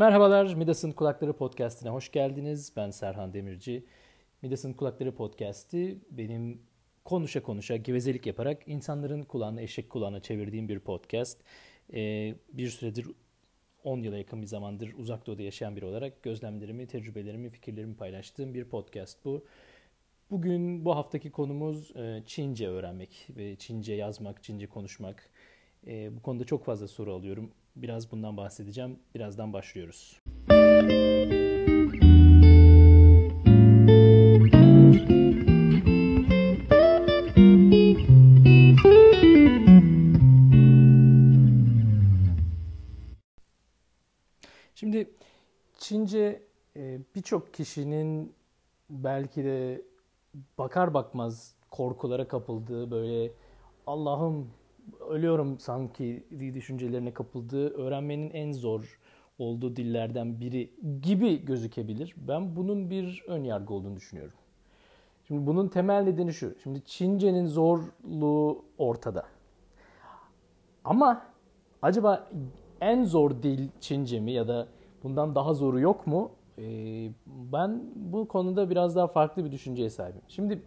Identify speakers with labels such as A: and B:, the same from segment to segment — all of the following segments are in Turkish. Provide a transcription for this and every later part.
A: Merhabalar, Midas'ın Kulakları Podcast'ine hoş geldiniz. Ben Serhan Demirci. Midas'ın Kulakları Podcast'i benim konuşa konuşa, gevezelik yaparak insanların kulağını eşek kulağına çevirdiğim bir podcast. Ee, bir süredir 10 yıla yakın bir zamandır uzak doğuda yaşayan biri olarak gözlemlerimi, tecrübelerimi, fikirlerimi paylaştığım bir podcast bu. Bugün bu haftaki konumuz e, Çince öğrenmek ve Çince yazmak, Çince konuşmak. E, bu konuda çok fazla soru alıyorum. Biraz bundan bahsedeceğim. Birazdan başlıyoruz. Şimdi Çince e, birçok kişinin belki de bakar bakmaz korkulara kapıldığı böyle Allah'ım ölüyorum sanki düşüncelerine kapıldığı öğrenmenin en zor olduğu dillerden biri gibi gözükebilir. Ben bunun bir ön yargı olduğunu düşünüyorum. Şimdi bunun temel nedeni şu. Şimdi Çince'nin zorluğu ortada. Ama acaba en zor dil Çince mi ya da bundan daha zoru yok mu? Ee, ben bu konuda biraz daha farklı bir düşünceye sahibim. Şimdi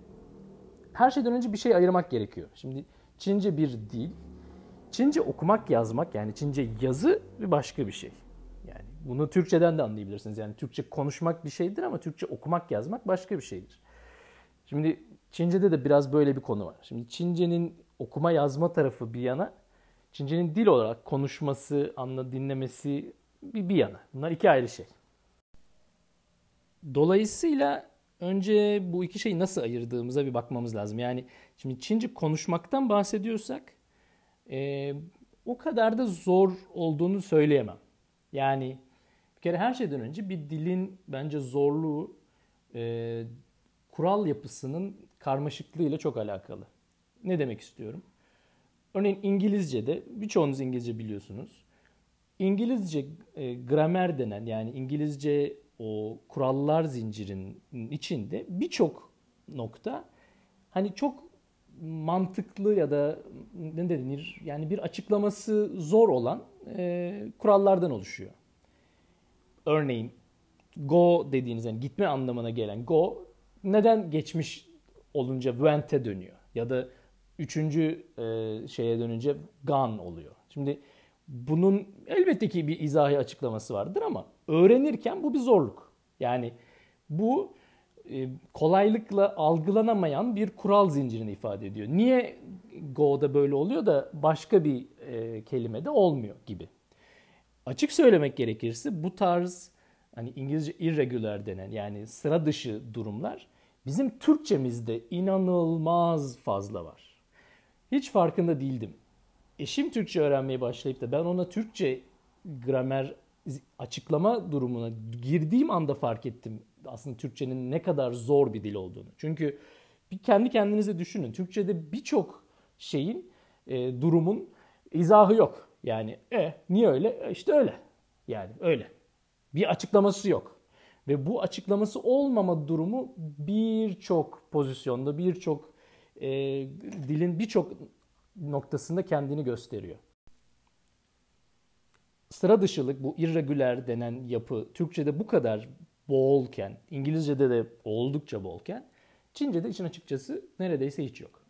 A: her şeyden önce bir şey ayırmak gerekiyor. Şimdi Çince bir dil. Çince okumak, yazmak yani Çince yazı bir başka bir şey. Yani bunu Türkçeden de anlayabilirsiniz. Yani Türkçe konuşmak bir şeydir ama Türkçe okumak, yazmak başka bir şeydir. Şimdi Çince'de de biraz böyle bir konu var. Şimdi Çince'nin okuma yazma tarafı bir yana, Çince'nin dil olarak konuşması, anla dinlemesi bir, bir yana. Bunlar iki ayrı şey. Dolayısıyla önce bu iki şeyi nasıl ayırdığımıza bir bakmamız lazım. Yani şimdi Çince konuşmaktan bahsediyorsak e, o kadar da zor olduğunu söyleyemem. Yani bir kere her şeyden önce bir dilin bence zorluğu e, kural yapısının karmaşıklığıyla çok alakalı. Ne demek istiyorum? Örneğin İngilizce'de, birçoğunuz İngilizce biliyorsunuz. İngilizce e, gramer denen yani İngilizce o kurallar zincirinin içinde birçok nokta hani çok mantıklı ya da ne denir yani bir açıklaması zor olan e, kurallardan oluşuyor. Örneğin go dediğiniz yani gitme anlamına gelen go neden geçmiş olunca went'e dönüyor ya da üçüncü e, şeye dönünce gone oluyor. Şimdi bunun elbette ki bir izahi açıklaması vardır ama öğrenirken bu bir zorluk. Yani bu e, kolaylıkla algılanamayan bir kural zincirini ifade ediyor. Niye Go'da böyle oluyor da başka bir e, kelimede olmuyor gibi. Açık söylemek gerekirse bu tarz hani İngilizce irregular denen yani sıra dışı durumlar bizim Türkçemizde inanılmaz fazla var. Hiç farkında değildim. Eşim Türkçe öğrenmeye başlayıp da ben ona Türkçe gramer açıklama durumuna girdiğim anda fark ettim aslında Türkçenin ne kadar zor bir dil olduğunu. Çünkü bir kendi kendinize düşünün. Türkçede birçok şeyin, e, durumun izahı yok. Yani e niye öyle? E, işte öyle. Yani öyle. Bir açıklaması yok. Ve bu açıklaması olmama durumu birçok pozisyonda, birçok e, dilin birçok noktasında kendini gösteriyor sıra dışılık, bu irregüler denen yapı Türkçe'de bu kadar bolken, İngilizce'de de oldukça bolken, Çince'de için açıkçası neredeyse hiç yok.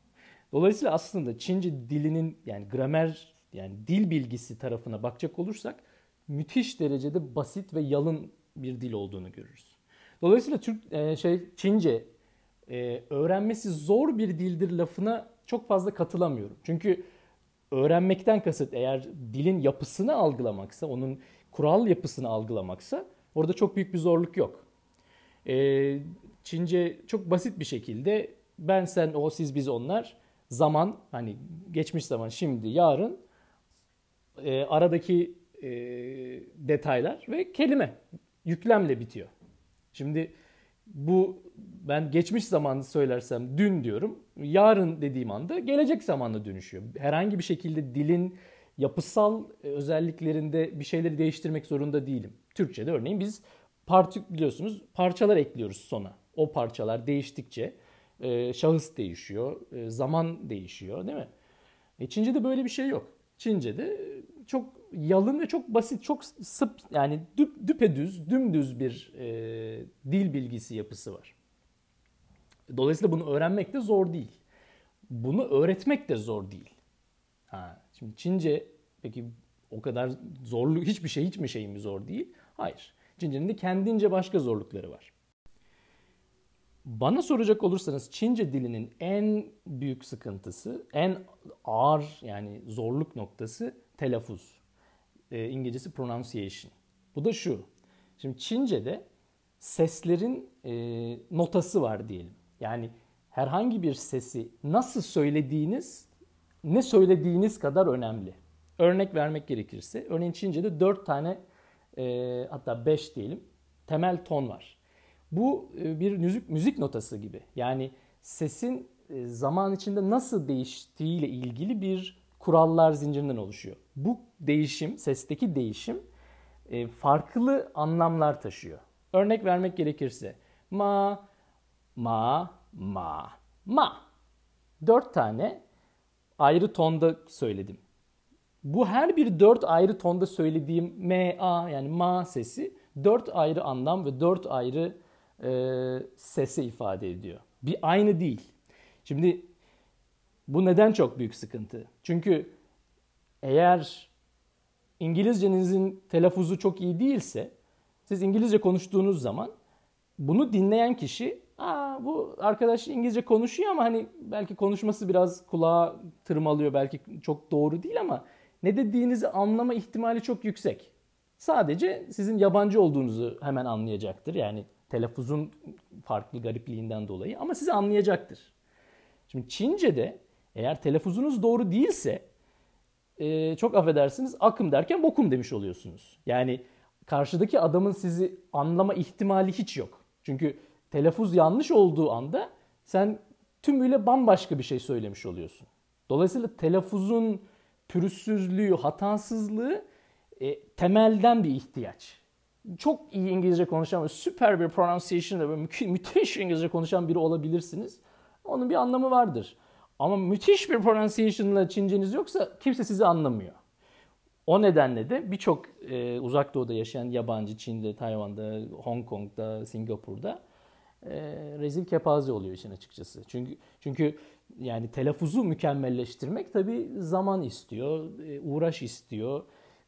A: Dolayısıyla aslında Çince dilinin yani gramer yani dil bilgisi tarafına bakacak olursak müthiş derecede basit ve yalın bir dil olduğunu görürüz. Dolayısıyla Türk e, şey Çince e, öğrenmesi zor bir dildir lafına çok fazla katılamıyorum. Çünkü öğrenmekten kasıt eğer dilin yapısını algılamaksa, onun kural yapısını algılamaksa orada çok büyük bir zorluk yok. Ee, Çince çok basit bir şekilde ben sen o siz biz onlar zaman hani geçmiş zaman şimdi yarın e, aradaki e, detaylar ve kelime yüklemle bitiyor. Şimdi bu ben geçmiş zamanı söylersem dün diyorum. Yarın dediğim anda gelecek zamanla dönüşüyor. Herhangi bir şekilde dilin yapısal e, özelliklerinde bir şeyleri değiştirmek zorunda değilim. Türkçe'de örneğin biz parti biliyorsunuz parçalar ekliyoruz sona. O parçalar değiştikçe e, şahıs değişiyor, e, zaman değişiyor değil mi? E, Çince'de böyle bir şey yok. Çince'de çok yalın ve çok basit, çok sıp yani düp, düpedüz, dümdüz bir e, dil bilgisi yapısı var. Dolayısıyla bunu öğrenmek de zor değil. Bunu öğretmek de zor değil. Ha, şimdi Çince peki o kadar zorlu hiçbir şey hiç mi şey mi zor değil? Hayır. Çince'nin de kendince başka zorlukları var. Bana soracak olursanız Çince dilinin en büyük sıkıntısı, en ağır yani zorluk noktası telaffuz. E, İngilizcesi pronunciation. Bu da şu. Şimdi Çince'de seslerin e, notası var diyelim. Yani herhangi bir sesi nasıl söylediğiniz, ne söylediğiniz kadar önemli. Örnek vermek gerekirse, örneğin Çince'de 4 tane e, hatta 5 diyelim temel ton var. Bu e, bir müzik, müzik notası gibi. Yani sesin e, zaman içinde nasıl değiştiğiyle ilgili bir kurallar zincirinden oluşuyor. Bu değişim, sesteki değişim e, farklı anlamlar taşıyor. Örnek vermek gerekirse ma, ma, ma, ma. Dört tane ayrı tonda söyledim. Bu her bir dört ayrı tonda söylediğim m, a yani ma sesi dört ayrı anlam ve dört ayrı e, sese ifade ediyor. Bir aynı değil. Şimdi bu neden çok büyük sıkıntı? Çünkü eğer İngilizcenizin telaffuzu çok iyi değilse siz İngilizce konuştuğunuz zaman bunu dinleyen kişi Aa, bu arkadaş İngilizce konuşuyor ama hani belki konuşması biraz kulağa tırmalıyor belki çok doğru değil ama ne dediğinizi anlama ihtimali çok yüksek. Sadece sizin yabancı olduğunuzu hemen anlayacaktır. Yani telaffuzun farklı garipliğinden dolayı ama sizi anlayacaktır. Şimdi Çince'de eğer telaffuzunuz doğru değilse e, çok affedersiniz akım derken bokum demiş oluyorsunuz. Yani karşıdaki adamın sizi anlama ihtimali hiç yok. Çünkü telaffuz yanlış olduğu anda sen tümüyle bambaşka bir şey söylemiş oluyorsun. Dolayısıyla telaffuzun pürüzsüzlüğü, hatasızlığı e, temelden bir ihtiyaç. Çok iyi İngilizce konuşan süper bir pronunciation ve mü- müthiş İngilizce konuşan biri olabilirsiniz. Onun bir anlamı vardır. Ama müthiş bir pronunciation'la Çinceniz yoksa kimse sizi anlamıyor. O nedenle de birçok e, uzak doğuda yaşayan yabancı Çin'de, Tayvan'da, Hong Kong'da, Singapur'da e, rezil kepaze oluyor işin açıkçası. Çünkü çünkü yani telaffuzu mükemmelleştirmek tabii zaman istiyor, e, uğraş istiyor,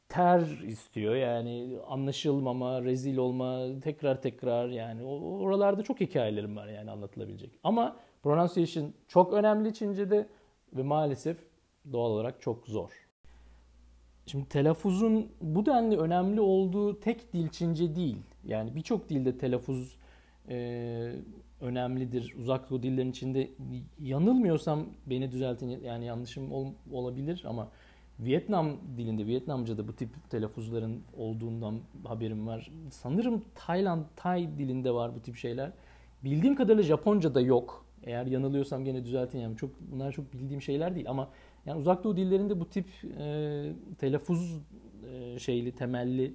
A: ter istiyor. Yani anlaşılmama, rezil olma, tekrar tekrar yani oralarda çok hikayelerim var yani anlatılabilecek. Ama pronunciation çok önemli Çince'de ve maalesef doğal olarak çok zor. Şimdi telaffuzun bu denli önemli olduğu tek dil Çince değil. Yani birçok dilde telaffuz e, önemlidir. Uzak doğu dillerin içinde yanılmıyorsam beni düzeltin yani yanlışım ol, olabilir ama Vietnam dilinde, Vietnamca'da bu tip telaffuzların olduğundan haberim var. Sanırım Tayland, Tay dilinde var bu tip şeyler. Bildiğim kadarıyla Japonca'da yok. Eğer yanılıyorsam gene düzeltin yani çok bunlar çok bildiğim şeyler değil ama yani uzak doğu dillerinde bu tip e, telaffuz e, şeyli temelli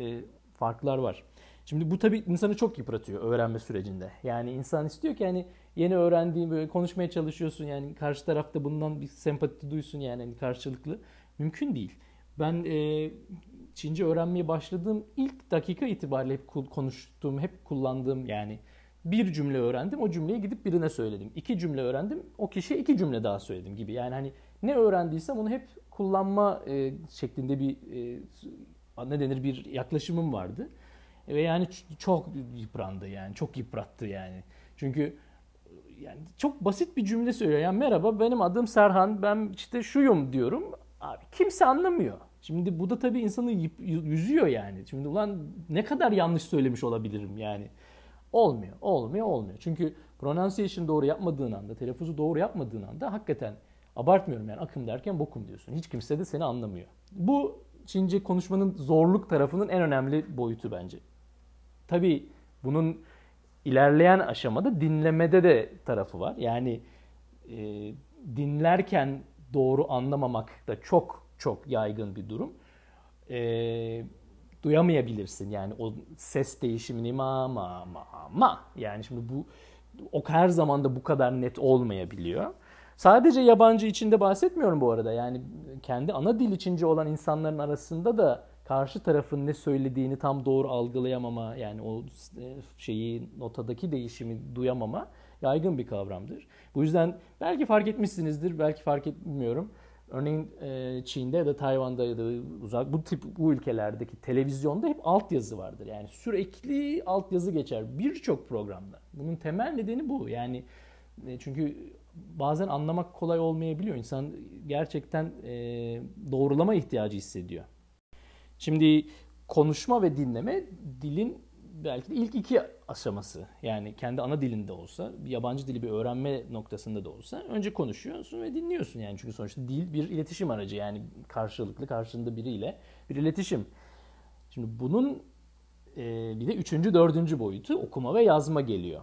A: e, farklar var. Şimdi bu tabii insanı çok yıpratıyor öğrenme sürecinde. Yani insan istiyor ki yani yeni öğrendiğin böyle konuşmaya çalışıyorsun yani karşı tarafta bundan bir sempati duysun yani hani karşılıklı. Mümkün değil. Ben e, Çince öğrenmeye başladığım ilk dakika itibariyle hep konuştuğum, hep kullandığım yani bir cümle öğrendim. O cümleyi gidip birine söyledim. İki cümle öğrendim. O kişiye iki cümle daha söyledim gibi. Yani hani ne öğrendiysem onu hep kullanma e, şeklinde bir e, ne denir bir yaklaşımım vardı. Ve yani çok yıprandı yani. Çok yıprattı yani. Çünkü yani çok basit bir cümle söylüyor. Yani merhaba benim adım Serhan. Ben işte şuyum diyorum. Abi kimse anlamıyor. Şimdi bu da tabii insanı yüzüyor yani. Şimdi ulan ne kadar yanlış söylemiş olabilirim yani. Olmuyor, olmuyor, olmuyor. Çünkü pronunciation doğru yapmadığın anda, telaffuzu doğru yapmadığın anda hakikaten abartmıyorum yani akım derken bokum diyorsun. Hiç kimse de seni anlamıyor. Bu Çince konuşmanın zorluk tarafının en önemli boyutu bence. Tabii bunun ilerleyen aşamada dinlemede de tarafı var. Yani e, dinlerken doğru anlamamak da çok çok yaygın bir durum. E, duyamayabilirsin yani o ses değişimini ma ma ma ma yani şimdi bu o her zaman da bu kadar net olmayabiliyor. Sadece yabancı içinde bahsetmiyorum bu arada. Yani kendi ana dil içince olan insanların arasında da karşı tarafın ne söylediğini tam doğru algılayamama yani o e, şeyi notadaki değişimi duyamama yaygın bir kavramdır. Bu yüzden belki fark etmişsinizdir, belki fark etmiyorum. Örneğin e, Çin'de ya da Tayvan'da ya da uzak bu tip bu ülkelerdeki televizyonda hep altyazı vardır. Yani sürekli altyazı geçer birçok programda. Bunun temel nedeni bu. Yani e, çünkü bazen anlamak kolay olmayabiliyor. İnsan gerçekten doğrulama ihtiyacı hissediyor. Şimdi konuşma ve dinleme dilin belki de ilk iki aşaması. Yani kendi ana dilinde olsa, bir yabancı dili bir öğrenme noktasında da olsa önce konuşuyorsun ve dinliyorsun yani. Çünkü sonuçta dil bir iletişim aracı yani karşılıklı karşında biriyle bir iletişim. Şimdi bunun e, bir de üçüncü, dördüncü boyutu okuma ve yazma geliyor.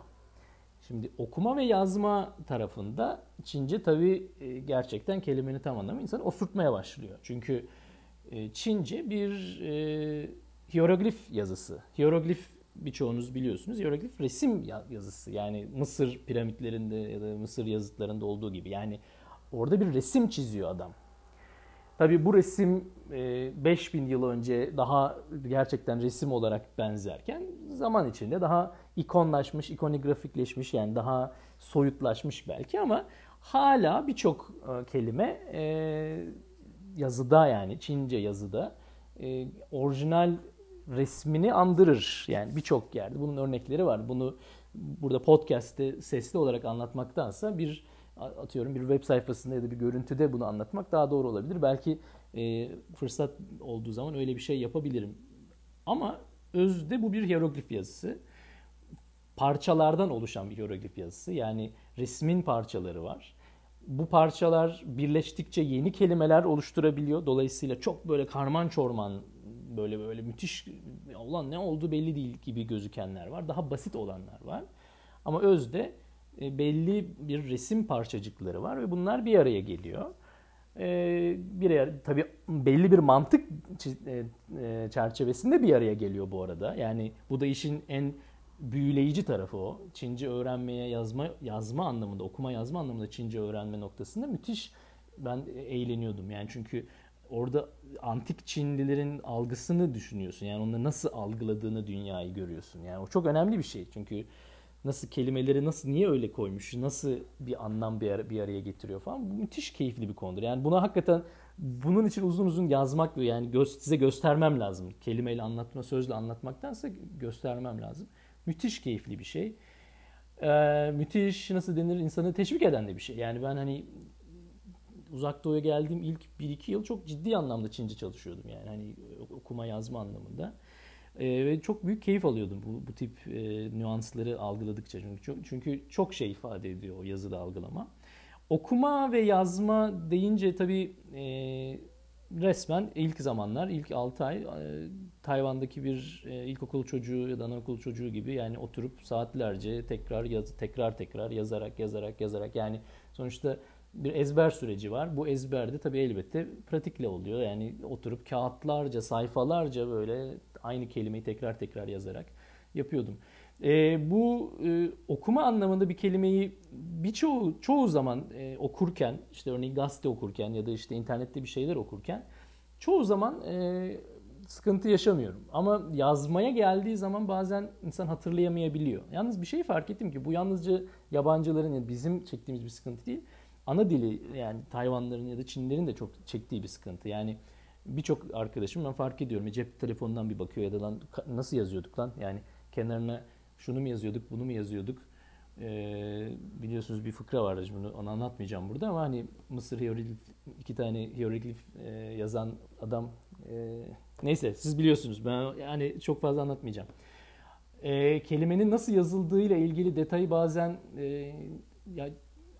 A: Şimdi okuma ve yazma tarafında Çince tabii e, gerçekten kelimenin tam anlamı insanı osurtmaya başlıyor. Çünkü e, Çince bir e, hieroglif yazısı. Hieroglif birçoğunuz biliyorsunuz. Hieroglif resim yazısı. Yani Mısır piramitlerinde ya da Mısır yazıtlarında olduğu gibi. Yani orada bir resim çiziyor adam. Tabii bu resim 5000 e, yıl önce daha gerçekten resim olarak benzerken zaman içinde daha ikonlaşmış, ikonigrafikleşmiş yani daha soyutlaşmış belki ama hala birçok e, kelime yazıda yani Çince yazıda e, orijinal resmini andırır. Yani birçok yerde bunun örnekleri var. Bunu burada podcast'te sesli olarak anlatmaktansa bir atıyorum bir web sayfasında ya da bir görüntüde bunu anlatmak daha doğru olabilir. Belki e, fırsat olduğu zaman öyle bir şey yapabilirim. Ama özde bu bir hieroglif yazısı. Parçalardan oluşan bir hieroglif yazısı. Yani resmin parçaları var bu parçalar birleştikçe yeni kelimeler oluşturabiliyor. Dolayısıyla çok böyle karman çorman böyle böyle müthiş olan ne oldu belli değil gibi gözükenler var. Daha basit olanlar var. Ama özde e, belli bir resim parçacıkları var ve bunlar bir araya geliyor. E, bir araya, tabii belli bir mantık e, çerçevesinde bir araya geliyor bu arada. Yani bu da işin en büyüleyici tarafı o. Çince öğrenmeye, yazma yazma anlamında, okuma yazma anlamında Çince öğrenme noktasında müthiş ben eğleniyordum. Yani çünkü orada antik Çinlilerin algısını düşünüyorsun. Yani onları nasıl algıladığını dünyayı görüyorsun. Yani o çok önemli bir şey. Çünkü nasıl kelimeleri nasıl niye öyle koymuş, nasıl bir anlam bir, ara, bir araya getiriyor falan. Bu müthiş keyifli bir konudur. Yani buna hakikaten bunun için uzun uzun yazmak yani gö size göstermem lazım. Kelimeyle anlatma, sözle anlatmaktansa göstermem lazım. Müthiş keyifli bir şey. Ee, müthiş nasıl denir insanı teşvik eden de bir şey. Yani ben hani uzak doğuya geldiğim ilk 1-2 yıl çok ciddi anlamda Çince çalışıyordum yani hani okuma yazma anlamında. Ee, ve çok büyük keyif alıyordum bu, bu tip e, nüansları algıladıkça. Çünkü, çünkü çok şey ifade ediyor o yazıda algılama. Okuma ve yazma deyince tabii e, resmen ilk zamanlar, ilk 6 ay e, Tayvan'daki bir e, ilkokul çocuğu ya da anaokul çocuğu gibi yani oturup saatlerce tekrar yaz, tekrar tekrar yazarak yazarak yazarak yani sonuçta bir ezber süreci var. Bu ezberde tabii elbette pratikle oluyor. Yani oturup kağıtlarca, sayfalarca böyle aynı kelimeyi tekrar tekrar yazarak yapıyordum. E, bu e, okuma anlamında bir kelimeyi birçoğu çoğu zaman e, okurken işte örneğin gazete okurken ya da işte internette bir şeyler okurken çoğu zaman e, sıkıntı yaşamıyorum. Ama yazmaya geldiği zaman bazen insan hatırlayamayabiliyor. Yalnız bir şey fark ettim ki bu yalnızca yabancıların yani bizim çektiğimiz bir sıkıntı değil. Ana dili yani Tayvanların ya da Çinlilerin de çok çektiği bir sıkıntı. Yani birçok arkadaşım ben fark ediyorum. Cep telefonundan bir bakıyor ya da lan nasıl yazıyorduk lan? Yani kenarına şunu mu yazıyorduk, bunu mu yazıyorduk? Ee, biliyorsunuz bir fıkra vardı, bunu onu anlatmayacağım burada ama hani Mısır hieroglif, iki tane hieroglif e, yazan adam e, neyse siz biliyorsunuz ben yani çok fazla anlatmayacağım. E, kelimenin nasıl yazıldığıyla ilgili detayı bazen e, ya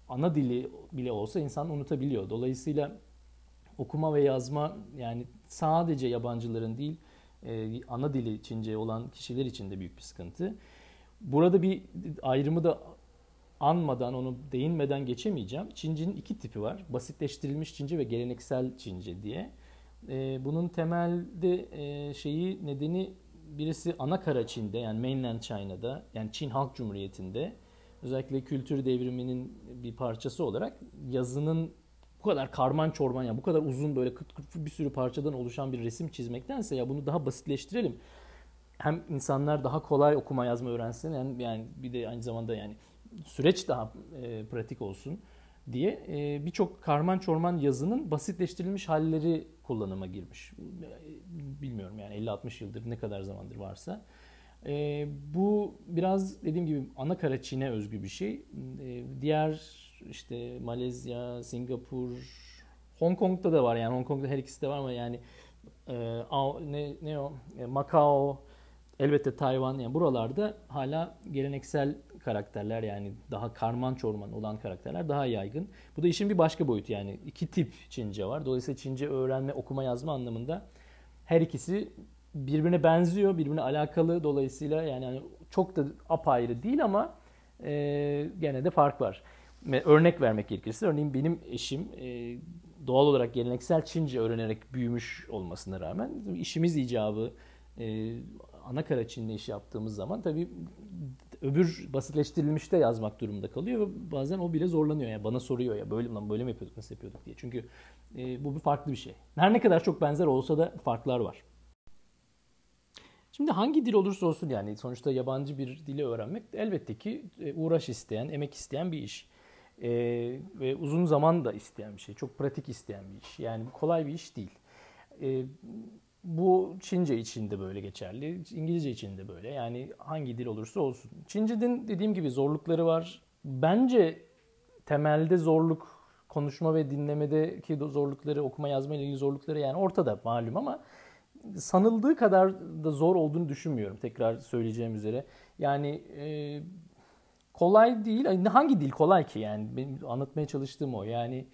A: ana dili bile olsa insan unutabiliyor. Dolayısıyla okuma ve yazma yani sadece yabancıların değil e, ana dili Çince olan kişiler için de büyük bir sıkıntı. Burada bir ayrımı da anmadan, onu değinmeden geçemeyeceğim. Çince'nin iki tipi var. Basitleştirilmiş Çince ve geleneksel Çince diye. E, bunun temelde e, şeyi nedeni birisi ana kara Çin'de yani mainland China'da yani Çin Halk Cumhuriyeti'nde özellikle kültür devriminin bir parçası olarak yazının bu kadar karman çorman ya bu kadar uzun böyle kıt kıt bir sürü parçadan oluşan bir resim çizmektense ya bunu daha basitleştirelim. Hem insanlar daha kolay okuma yazma öğrensin yani, yani bir de aynı zamanda yani süreç daha e, pratik olsun diye e, birçok karman çorman yazının basitleştirilmiş halleri kullanıma girmiş. Bilmiyorum yani 50-60 yıldır ne kadar zamandır varsa. E, bu biraz dediğim gibi ana kara Çin'e özgü bir şey. E, diğer işte Malezya, Singapur, Hong Kong'da da var yani Hong Kong'da her ikisi de var ama yani e, ne, ne o e, Macao, elbette Tayvan yani buralarda hala geleneksel karakterler yani daha karman çorman olan karakterler daha yaygın. Bu da işin bir başka boyutu yani iki tip Çince var. Dolayısıyla Çince öğrenme, okuma, yazma anlamında her ikisi birbirine benziyor, birbirine alakalı. Dolayısıyla yani hani çok da apayrı değil ama e, gene de fark var. Örnek vermek gerekirse örneğin benim eşim e, doğal olarak geleneksel Çince öğrenerek büyümüş olmasına rağmen işimiz icabı e, ana kara iş yaptığımız zaman tabii öbür basitleştirilmiş de yazmak durumunda kalıyor ve bazen o bile zorlanıyor. Yani bana soruyor ya böyle lan böyle mi yapıyorduk nasıl yapıyorduk diye. Çünkü e, bu bir farklı bir şey. Her ne kadar çok benzer olsa da farklar var. Şimdi hangi dil olursa olsun yani sonuçta yabancı bir dili öğrenmek elbette ki e, uğraş isteyen, emek isteyen bir iş. E, ve uzun zaman da isteyen bir şey. Çok pratik isteyen bir iş. Yani kolay bir iş değil. E, bu Çince için de böyle geçerli, İngilizce için de böyle. Yani hangi dil olursa olsun. Çince'nin dediğim gibi zorlukları var. Bence temelde zorluk konuşma ve dinlemedeki zorlukları, okuma yazma ile ilgili zorlukları yani ortada malum ama sanıldığı kadar da zor olduğunu düşünmüyorum tekrar söyleyeceğim üzere. Yani e, kolay değil. Hangi dil kolay ki yani benim anlatmaya çalıştığım o. Yani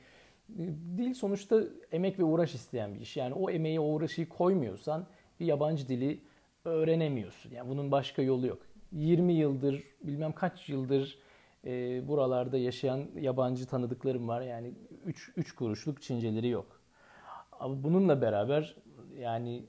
A: dil sonuçta emek ve uğraş isteyen bir iş. Yani o emeği, o uğraşı koymuyorsan bir yabancı dili öğrenemiyorsun. Yani bunun başka yolu yok. 20 yıldır, bilmem kaç yıldır e, buralarda yaşayan yabancı tanıdıklarım var. Yani 3 3 kuruşluk Çinceleri yok. Ama bununla beraber yani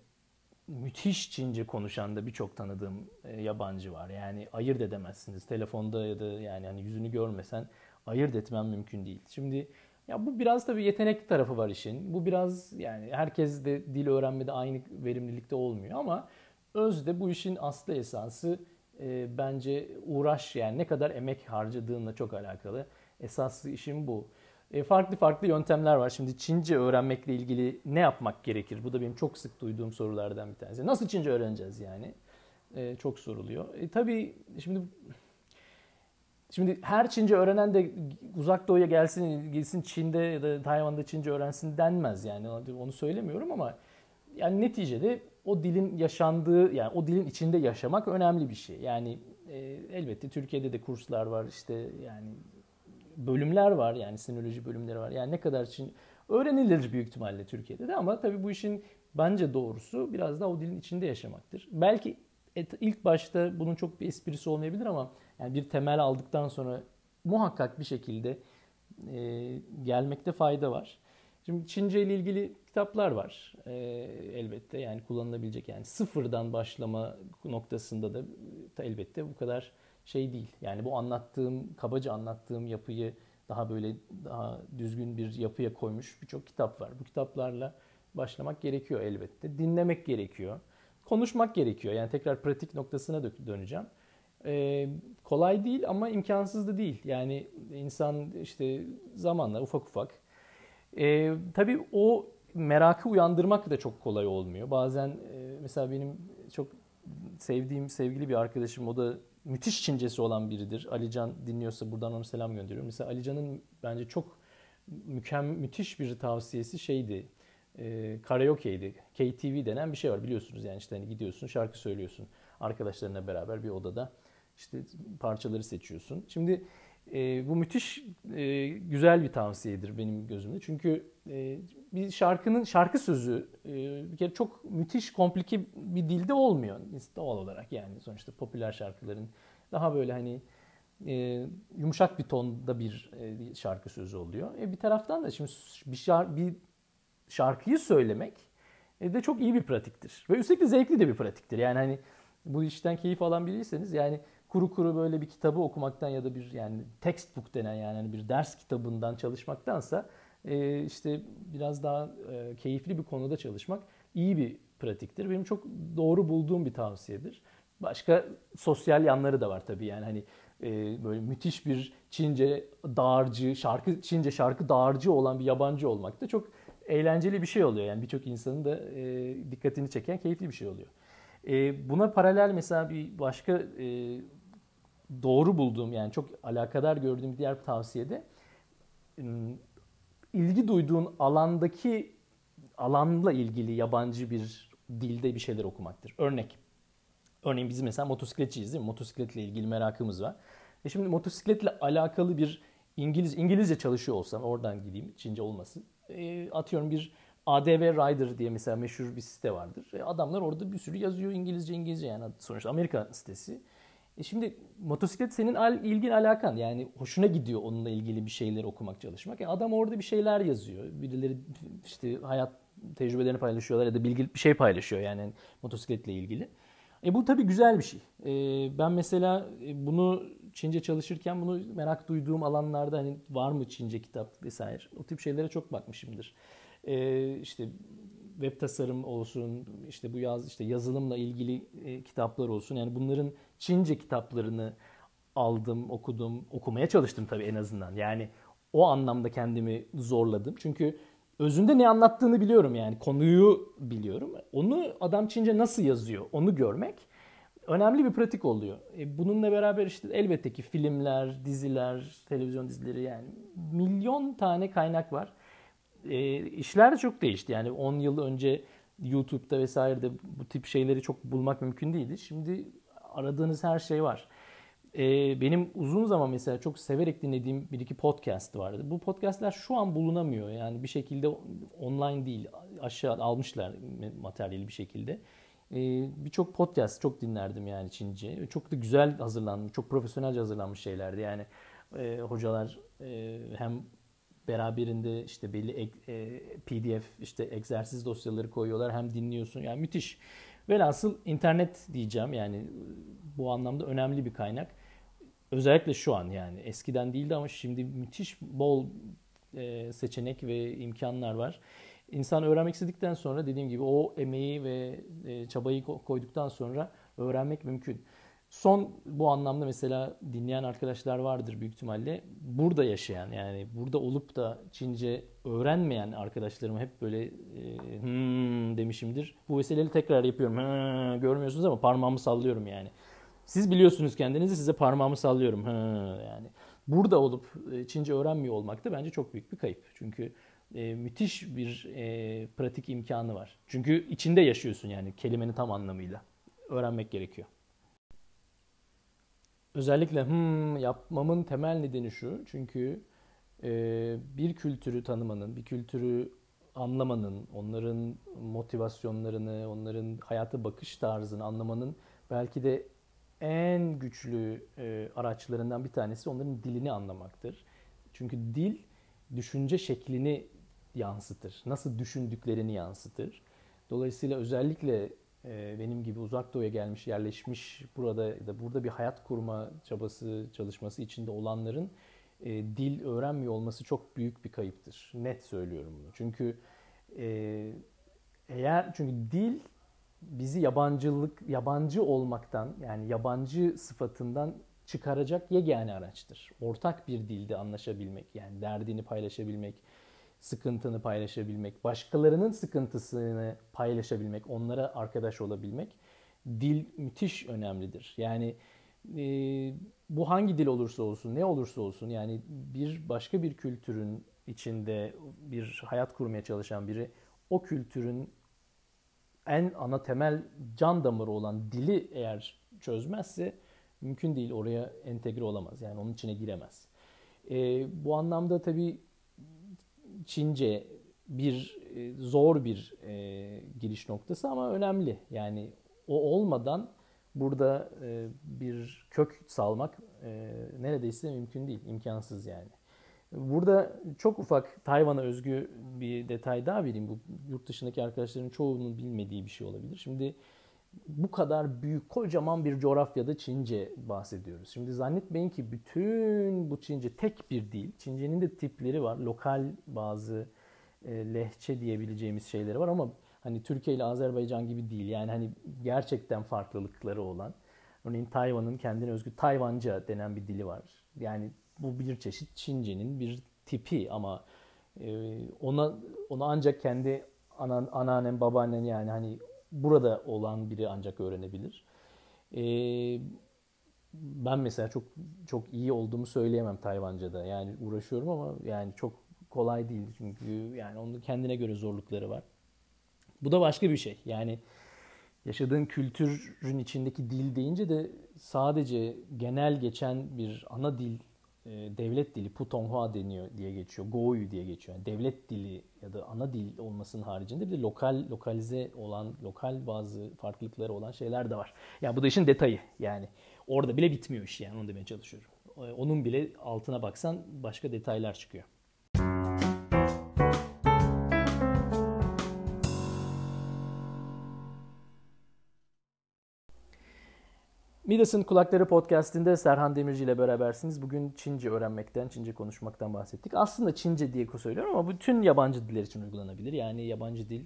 A: müthiş Çince konuşan da birçok tanıdığım e, yabancı var. Yani ayırt edemezsiniz. Telefonda ya da yani hani yüzünü görmesen ayırt etmem mümkün değil. Şimdi ya bu biraz tabii yetenek tarafı var işin. Bu biraz yani herkes de dil öğrenmede aynı verimlilikte olmuyor ama özde bu işin aslı esası e, bence uğraş yani ne kadar emek harcadığınla çok alakalı. Esaslı işin bu. E, farklı farklı yöntemler var. Şimdi Çince öğrenmekle ilgili ne yapmak gerekir? Bu da benim çok sık duyduğum sorulardan bir tanesi. Nasıl Çince öğreneceğiz yani? E, çok soruluyor. E, tabii şimdi Şimdi her Çince öğrenen de uzak doğuya gelsin, gitsin Çin'de ya da Tayvan'da Çince öğrensin denmez yani onu söylemiyorum ama yani neticede o dilin yaşandığı yani o dilin içinde yaşamak önemli bir şey. Yani e, elbette Türkiye'de de kurslar var işte yani bölümler var yani sinoloji bölümleri var. Yani ne kadar Çin öğrenilir büyük ihtimalle Türkiye'de de ama tabii bu işin bence doğrusu biraz daha o dilin içinde yaşamaktır. Belki ilk başta bunun çok bir esprisi olmayabilir ama yani bir temel aldıktan sonra muhakkak bir şekilde e, gelmekte fayda var. Şimdi Çince ile ilgili kitaplar var e, elbette yani kullanılabilecek yani sıfırdan başlama noktasında da elbette bu kadar şey değil. Yani bu anlattığım kabaca anlattığım yapıyı daha böyle daha düzgün bir yapıya koymuş birçok kitap var. Bu kitaplarla başlamak gerekiyor elbette. Dinlemek gerekiyor. Konuşmak gerekiyor. Yani tekrar pratik noktasına döneceğim. Ee, kolay değil ama imkansız da değil. Yani insan işte zamanla ufak ufak. Ee, tabii o merakı uyandırmak da çok kolay olmuyor. Bazen e, mesela benim çok sevdiğim sevgili bir arkadaşım o da müthiş Çincesi olan biridir. Alican dinliyorsa buradan ona selam gönderiyorum. Mesela Alican'ın bence çok mükemmel müthiş bir tavsiyesi şeydi. E, karaoke'ydi. KTV denen bir şey var biliyorsunuz yani işte hani gidiyorsun şarkı söylüyorsun arkadaşlarına beraber bir odada işte parçaları seçiyorsun. Şimdi e, bu müthiş e, güzel bir tavsiyedir benim gözümde. Çünkü e, bir şarkının şarkı sözü e, bir kere çok müthiş komplike bir dilde olmuyor doğal olarak yani sonuçta popüler şarkıların daha böyle hani yumuşak bir tonda bir şarkı sözü oluyor. Bir taraftan da şimdi bir, bir şarkıyı söylemek de çok iyi bir pratiktir ve üstelik de zevkli de bir pratiktir. Yani hani bu işten keyif alan biriyseniz yani kuru kuru böyle bir kitabı okumaktan ya da bir yani textbook denen yani hani bir ders kitabından çalışmaktansa e, işte biraz daha e, keyifli bir konuda çalışmak iyi bir pratiktir. Benim çok doğru bulduğum bir tavsiyedir. Başka sosyal yanları da var tabii yani hani e, böyle müthiş bir Çince dağarcı, şarkı Çince şarkı dağarcı olan bir yabancı olmak da çok eğlenceli bir şey oluyor. Yani birçok insanın da e, dikkatini çeken keyifli bir şey oluyor. E, buna paralel mesela bir başka e, doğru bulduğum yani çok alakadar gördüğüm bir diğer tavsiyede ilgi duyduğun alandaki alanla ilgili yabancı bir dilde bir şeyler okumaktır. Örnek. Örneğin biz mesela motosikletçiyiz değil mi? Motosikletle ilgili merakımız var. E şimdi motosikletle alakalı bir İngiliz İngilizce çalışıyor olsam oradan gideyim Çince olmasın. E, atıyorum bir ADV Rider diye mesela meşhur bir site vardır. E, adamlar orada bir sürü yazıyor İngilizce İngilizce yani sonuçta Amerika sitesi. E şimdi motosiklet senin al, ilgin alakan yani hoşuna gidiyor onunla ilgili bir şeyler okumak çalışmak. Yani adam orada bir şeyler yazıyor. Birileri işte hayat tecrübelerini paylaşıyorlar ya da bilgi bir şey paylaşıyor yani motosikletle ilgili. E bu tabii güzel bir şey. E, ben mesela e, bunu Çince çalışırken bunu merak duyduğum alanlarda hani var mı Çince kitap vesaire o tip şeylere çok bakmışımdır. E, işte web tasarım olsun, işte bu yaz işte yazılımla ilgili e, kitaplar olsun. Yani bunların Çince kitaplarını aldım, okudum, okumaya çalıştım tabii en azından. Yani o anlamda kendimi zorladım. Çünkü özünde ne anlattığını biliyorum yani konuyu biliyorum. Onu adam Çince nasıl yazıyor onu görmek önemli bir pratik oluyor. E, bununla beraber işte elbette ki filmler, diziler, televizyon dizileri yani milyon tane kaynak var. E, işler çok değişti. Yani 10 yıl önce YouTube'da vesairede bu tip şeyleri çok bulmak mümkün değildi. Şimdi aradığınız her şey var. Ee, benim uzun zaman mesela çok severek dinlediğim bir iki podcast vardı. Bu podcastler şu an bulunamıyor. Yani bir şekilde online değil. Aşağı almışlar materyali bir şekilde. Ee, Birçok podcast çok dinlerdim yani Çince. Çok da güzel hazırlanmış, çok profesyonelce hazırlanmış şeylerdi. Yani e, hocalar e, hem beraberinde işte belli e, PDF işte egzersiz dosyaları koyuyorlar hem dinliyorsun. Yani müthiş. Velhasıl internet diyeceğim yani bu anlamda önemli bir kaynak. Özellikle şu an yani eskiden değildi ama şimdi müthiş bol e, seçenek ve imkanlar var. İnsan öğrenmek istedikten sonra dediğim gibi o emeği ve e, çabayı koyduktan sonra öğrenmek mümkün. Son bu anlamda mesela dinleyen arkadaşlar vardır büyük ihtimalle. Burada yaşayan yani burada olup da Çince öğrenmeyen arkadaşlarıma hep böyle e, hmm demişimdir. Bu vesileyle tekrar yapıyorum. Hmm, görmüyorsunuz ama parmağımı sallıyorum yani. Siz biliyorsunuz kendinizi size parmağımı sallıyorum. Hmm, yani burada olup e, Çince öğrenmiyor olmak da bence çok büyük bir kayıp. Çünkü e, müthiş bir e, pratik imkanı var. Çünkü içinde yaşıyorsun yani kelimenin tam anlamıyla. Öğrenmek gerekiyor. Özellikle hmm yapmamın temel nedeni şu. Çünkü e, bir kültürü tanımanın, bir kültürü anlamanın, onların motivasyonlarını, onların hayata bakış tarzını anlamanın belki de en güçlü e, araçlarından bir tanesi onların dilini anlamaktır. Çünkü dil düşünce şeklini yansıtır. Nasıl düşündüklerini yansıtır. Dolayısıyla özellikle benim gibi uzak doğuya gelmiş, yerleşmiş burada da burada bir hayat kurma çabası, çalışması içinde olanların e, dil öğrenmiyor olması çok büyük bir kayıptır. Net söylüyorum bunu. Çünkü e, eğer çünkü dil bizi yabancılık, yabancı olmaktan yani yabancı sıfatından çıkaracak yegane araçtır. Ortak bir dilde anlaşabilmek, yani derdini paylaşabilmek, sıkıntını paylaşabilmek, başkalarının sıkıntısını paylaşabilmek, onlara arkadaş olabilmek dil müthiş önemlidir. Yani e, bu hangi dil olursa olsun, ne olursa olsun yani bir başka bir kültürün içinde bir hayat kurmaya çalışan biri o kültürün en ana temel can damarı olan dili eğer çözmezse mümkün değil oraya entegre olamaz. Yani onun içine giremez. E, bu anlamda tabii Çince bir e, zor bir e, giriş noktası ama önemli. Yani o olmadan burada e, bir kök salmak e, neredeyse mümkün değil, imkansız yani. Burada çok ufak Tayvan'a özgü bir detay daha vereyim. Bu yurt dışındaki arkadaşların çoğunun bilmediği bir şey olabilir. Şimdi bu kadar büyük, kocaman bir coğrafyada Çince bahsediyoruz. Şimdi zannetmeyin ki bütün bu Çince tek bir dil. Çincenin de tipleri var. Lokal bazı e, lehçe diyebileceğimiz şeyleri var ama hani Türkiye ile Azerbaycan gibi değil. Yani hani gerçekten farklılıkları olan. Örneğin Tayvan'ın kendine özgü Tayvanca denen bir dili var. Yani bu bir çeşit Çince'nin bir tipi ama e, ona onu ancak kendi anan, anneannen, babaannen yani hani burada olan biri ancak öğrenebilir. E, ben mesela çok çok iyi olduğumu söyleyemem Tayvanca'da. Yani uğraşıyorum ama yani çok kolay değil çünkü yani onun kendine göre zorlukları var. Bu da başka bir şey. Yani yaşadığın kültürün içindeki dil deyince de sadece genel geçen bir ana dil, e, devlet dili, Putonghua deniyor diye geçiyor, Goyu diye geçiyor. Yani devlet dili ya da ana dil olmasının haricinde bir de lokal, lokalize olan, lokal bazı farklılıkları olan şeyler de var. Yani bu da işin detayı. Yani orada bile bitmiyor iş yani onu demeye çalışıyorum. E, onun bile altına baksan başka detaylar çıkıyor. Midas'ın Kulakları Podcast'inde Serhan Demirci ile berabersiniz. Bugün Çince öğrenmekten, Çince konuşmaktan bahsettik. Aslında Çince diye söylüyorum ama bütün yabancı diller için uygulanabilir. Yani yabancı dil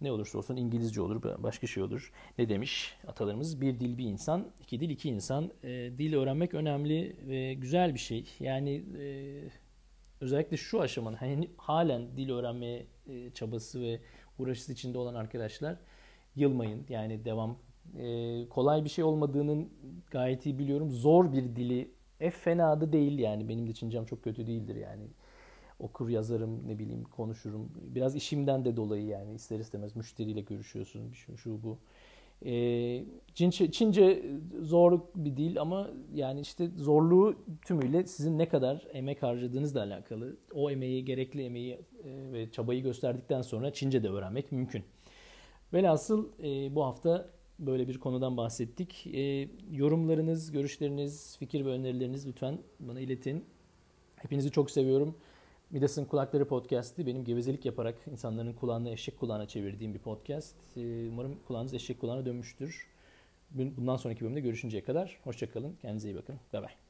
A: ne olursa olsun İngilizce olur, başka şey olur. Ne demiş atalarımız? Bir dil bir insan, iki dil iki insan. E, dil öğrenmek önemli ve güzel bir şey. Yani e, özellikle şu aşamanın hani halen dil öğrenmeye e, çabası ve uğraşısı içinde olan arkadaşlar yılmayın. Yani devam e, kolay bir şey olmadığının gayet iyi biliyorum. Zor bir dili e fena da değil yani. Benim de Çincem çok kötü değildir yani. Okur yazarım ne bileyim konuşurum. Biraz işimden de dolayı yani ister istemez müşteriyle görüşüyorsun. Şu, şu bu. E, Çince, Çince zor bir dil ama yani işte zorluğu tümüyle sizin ne kadar emek harcadığınızla alakalı. O emeği, gerekli emeği e, ve çabayı gösterdikten sonra Çince de öğrenmek mümkün. Velhasıl e, bu hafta böyle bir konudan bahsettik. E, yorumlarınız, görüşleriniz, fikir ve önerileriniz lütfen bana iletin. Hepinizi çok seviyorum. Midas'ın Kulakları Podcast'i benim gevezelik yaparak insanların kulağını eşek kulağına çevirdiğim bir podcast. E, umarım kulağınız eşek kulağına dönmüştür. Bundan sonraki bölümde görüşünceye kadar hoşçakalın. Kendinize iyi bakın. Bye bye.